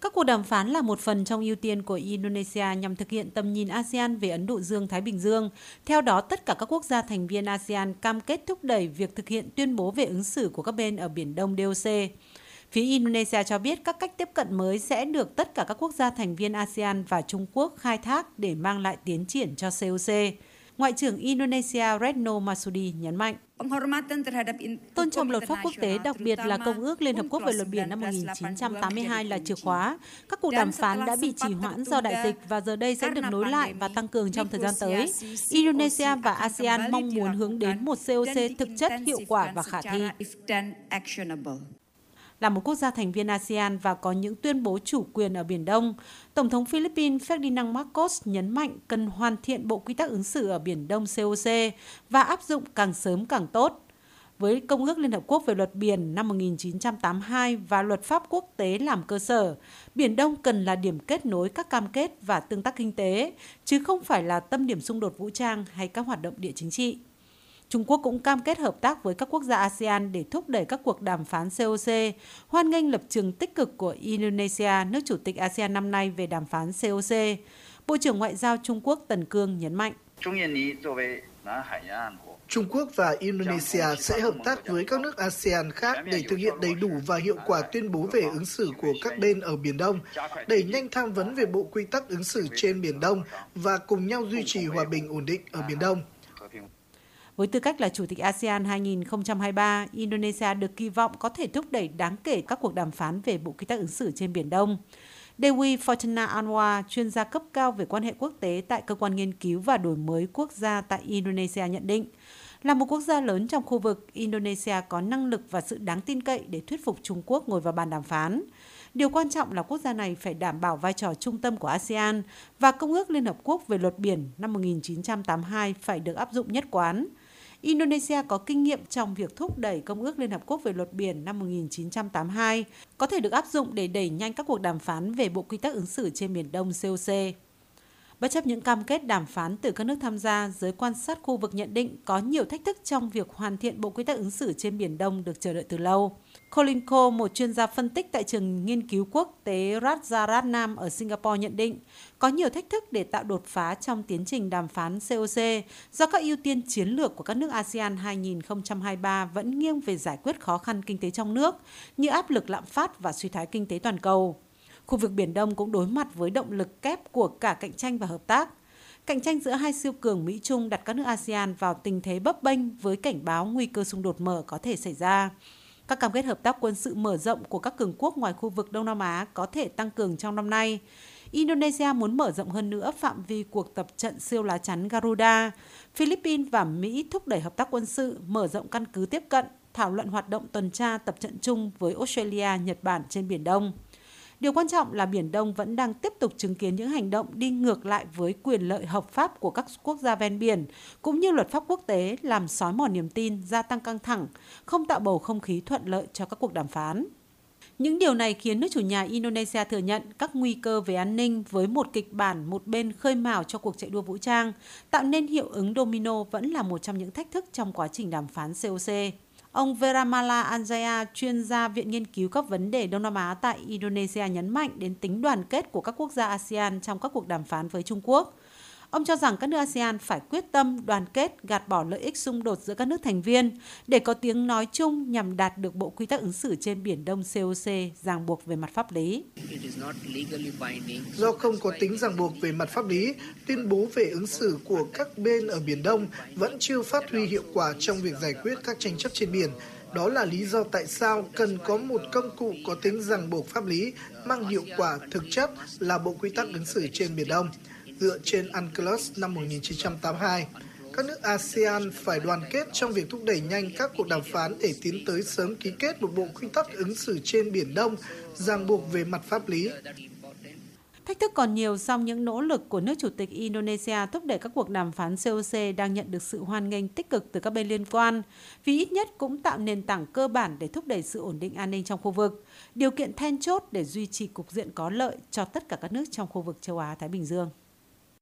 Các cuộc đàm phán là một phần trong ưu tiên của Indonesia nhằm thực hiện tầm nhìn ASEAN về Ấn Độ Dương-Thái Bình Dương. Theo đó, tất cả các quốc gia thành viên ASEAN cam kết thúc đẩy việc thực hiện tuyên bố về ứng xử của các bên ở Biển Đông DOC. Phía Indonesia cho biết các cách tiếp cận mới sẽ được tất cả các quốc gia thành viên ASEAN và Trung Quốc khai thác để mang lại tiến triển cho COC. Ngoại trưởng Indonesia Retno Masudi nhấn mạnh. Tôn trọng luật pháp quốc tế, đặc biệt là Công ước Liên Hợp Quốc về luật biển năm 1982 là chìa khóa. Các cuộc đàm phán đã bị trì hoãn do đại dịch và giờ đây sẽ được nối lại và tăng cường trong thời gian tới. Indonesia và ASEAN mong muốn hướng đến một COC thực chất, hiệu quả và khả thi là một quốc gia thành viên ASEAN và có những tuyên bố chủ quyền ở Biển Đông, Tổng thống Philippines Ferdinand Marcos nhấn mạnh cần hoàn thiện bộ quy tắc ứng xử ở Biển Đông COC và áp dụng càng sớm càng tốt. Với Công ước Liên Hợp Quốc về luật biển năm 1982 và luật pháp quốc tế làm cơ sở, Biển Đông cần là điểm kết nối các cam kết và tương tác kinh tế, chứ không phải là tâm điểm xung đột vũ trang hay các hoạt động địa chính trị. Trung Quốc cũng cam kết hợp tác với các quốc gia ASEAN để thúc đẩy các cuộc đàm phán COC, hoan nghênh lập trường tích cực của Indonesia, nước chủ tịch ASEAN năm nay về đàm phán COC. Bộ trưởng Ngoại giao Trung Quốc Tần Cương nhấn mạnh. Trung Quốc và Indonesia sẽ hợp tác với các nước ASEAN khác để thực hiện đầy đủ và hiệu quả tuyên bố về ứng xử của các bên ở Biển Đông, đẩy nhanh tham vấn về bộ quy tắc ứng xử trên Biển Đông và cùng nhau duy trì hòa bình ổn định ở Biển Đông. Với tư cách là Chủ tịch ASEAN 2023, Indonesia được kỳ vọng có thể thúc đẩy đáng kể các cuộc đàm phán về bộ quy tắc ứng xử trên Biển Đông. Dewi Fortuna Anwar, chuyên gia cấp cao về quan hệ quốc tế tại Cơ quan Nghiên cứu và Đổi mới Quốc gia tại Indonesia nhận định, là một quốc gia lớn trong khu vực, Indonesia có năng lực và sự đáng tin cậy để thuyết phục Trung Quốc ngồi vào bàn đàm phán. Điều quan trọng là quốc gia này phải đảm bảo vai trò trung tâm của ASEAN và Công ước Liên Hợp Quốc về luật biển năm 1982 phải được áp dụng nhất quán. Indonesia có kinh nghiệm trong việc thúc đẩy Công ước Liên Hợp Quốc về luật biển năm 1982, có thể được áp dụng để đẩy nhanh các cuộc đàm phán về Bộ Quy tắc ứng xử trên Biển Đông COC. Bất chấp những cam kết đàm phán từ các nước tham gia, giới quan sát khu vực nhận định có nhiều thách thức trong việc hoàn thiện bộ quy tắc ứng xử trên Biển Đông được chờ đợi từ lâu. Colin Cole, một chuyên gia phân tích tại trường nghiên cứu quốc tế Rajaratnam ở Singapore nhận định, có nhiều thách thức để tạo đột phá trong tiến trình đàm phán COC do các ưu tiên chiến lược của các nước ASEAN 2023 vẫn nghiêng về giải quyết khó khăn kinh tế trong nước như áp lực lạm phát và suy thoái kinh tế toàn cầu. Khu vực Biển Đông cũng đối mặt với động lực kép của cả cạnh tranh và hợp tác. Cạnh tranh giữa hai siêu cường Mỹ-Trung đặt các nước ASEAN vào tình thế bấp bênh với cảnh báo nguy cơ xung đột mở có thể xảy ra. Các cam kết hợp tác quân sự mở rộng của các cường quốc ngoài khu vực Đông Nam Á có thể tăng cường trong năm nay. Indonesia muốn mở rộng hơn nữa phạm vi cuộc tập trận siêu lá chắn Garuda. Philippines và Mỹ thúc đẩy hợp tác quân sự, mở rộng căn cứ tiếp cận, thảo luận hoạt động tuần tra tập trận chung với Australia, Nhật Bản trên Biển Đông. Điều quan trọng là Biển Đông vẫn đang tiếp tục chứng kiến những hành động đi ngược lại với quyền lợi hợp pháp của các quốc gia ven biển, cũng như luật pháp quốc tế làm xói mòn niềm tin, gia tăng căng thẳng, không tạo bầu không khí thuận lợi cho các cuộc đàm phán. Những điều này khiến nước chủ nhà Indonesia thừa nhận các nguy cơ về an ninh với một kịch bản một bên khơi mào cho cuộc chạy đua vũ trang, tạo nên hiệu ứng domino vẫn là một trong những thách thức trong quá trình đàm phán COC. Ông Veramala Anjaya, chuyên gia Viện Nghiên cứu các vấn đề Đông Nam Á tại Indonesia nhấn mạnh đến tính đoàn kết của các quốc gia ASEAN trong các cuộc đàm phán với Trung Quốc. Ông cho rằng các nước ASEAN phải quyết tâm đoàn kết gạt bỏ lợi ích xung đột giữa các nước thành viên để có tiếng nói chung nhằm đạt được bộ quy tắc ứng xử trên Biển Đông COC ràng buộc về mặt pháp lý. Do không có tính ràng buộc về mặt pháp lý, tuyên bố về ứng xử của các bên ở Biển Đông vẫn chưa phát huy hiệu quả trong việc giải quyết các tranh chấp trên biển. Đó là lý do tại sao cần có một công cụ có tính ràng buộc pháp lý mang hiệu quả thực chất là Bộ Quy tắc ứng xử trên Biển Đông dựa trên UNCLOS năm 1982. Các nước ASEAN phải đoàn kết trong việc thúc đẩy nhanh các cuộc đàm phán để tiến tới sớm ký kết một bộ quy tắc ứng xử trên Biển Đông, ràng buộc về mặt pháp lý. Thách thức còn nhiều song những nỗ lực của nước chủ tịch Indonesia thúc đẩy các cuộc đàm phán COC đang nhận được sự hoan nghênh tích cực từ các bên liên quan, vì ít nhất cũng tạo nền tảng cơ bản để thúc đẩy sự ổn định an ninh trong khu vực, điều kiện then chốt để duy trì cục diện có lợi cho tất cả các nước trong khu vực châu Á-Thái Bình Dương.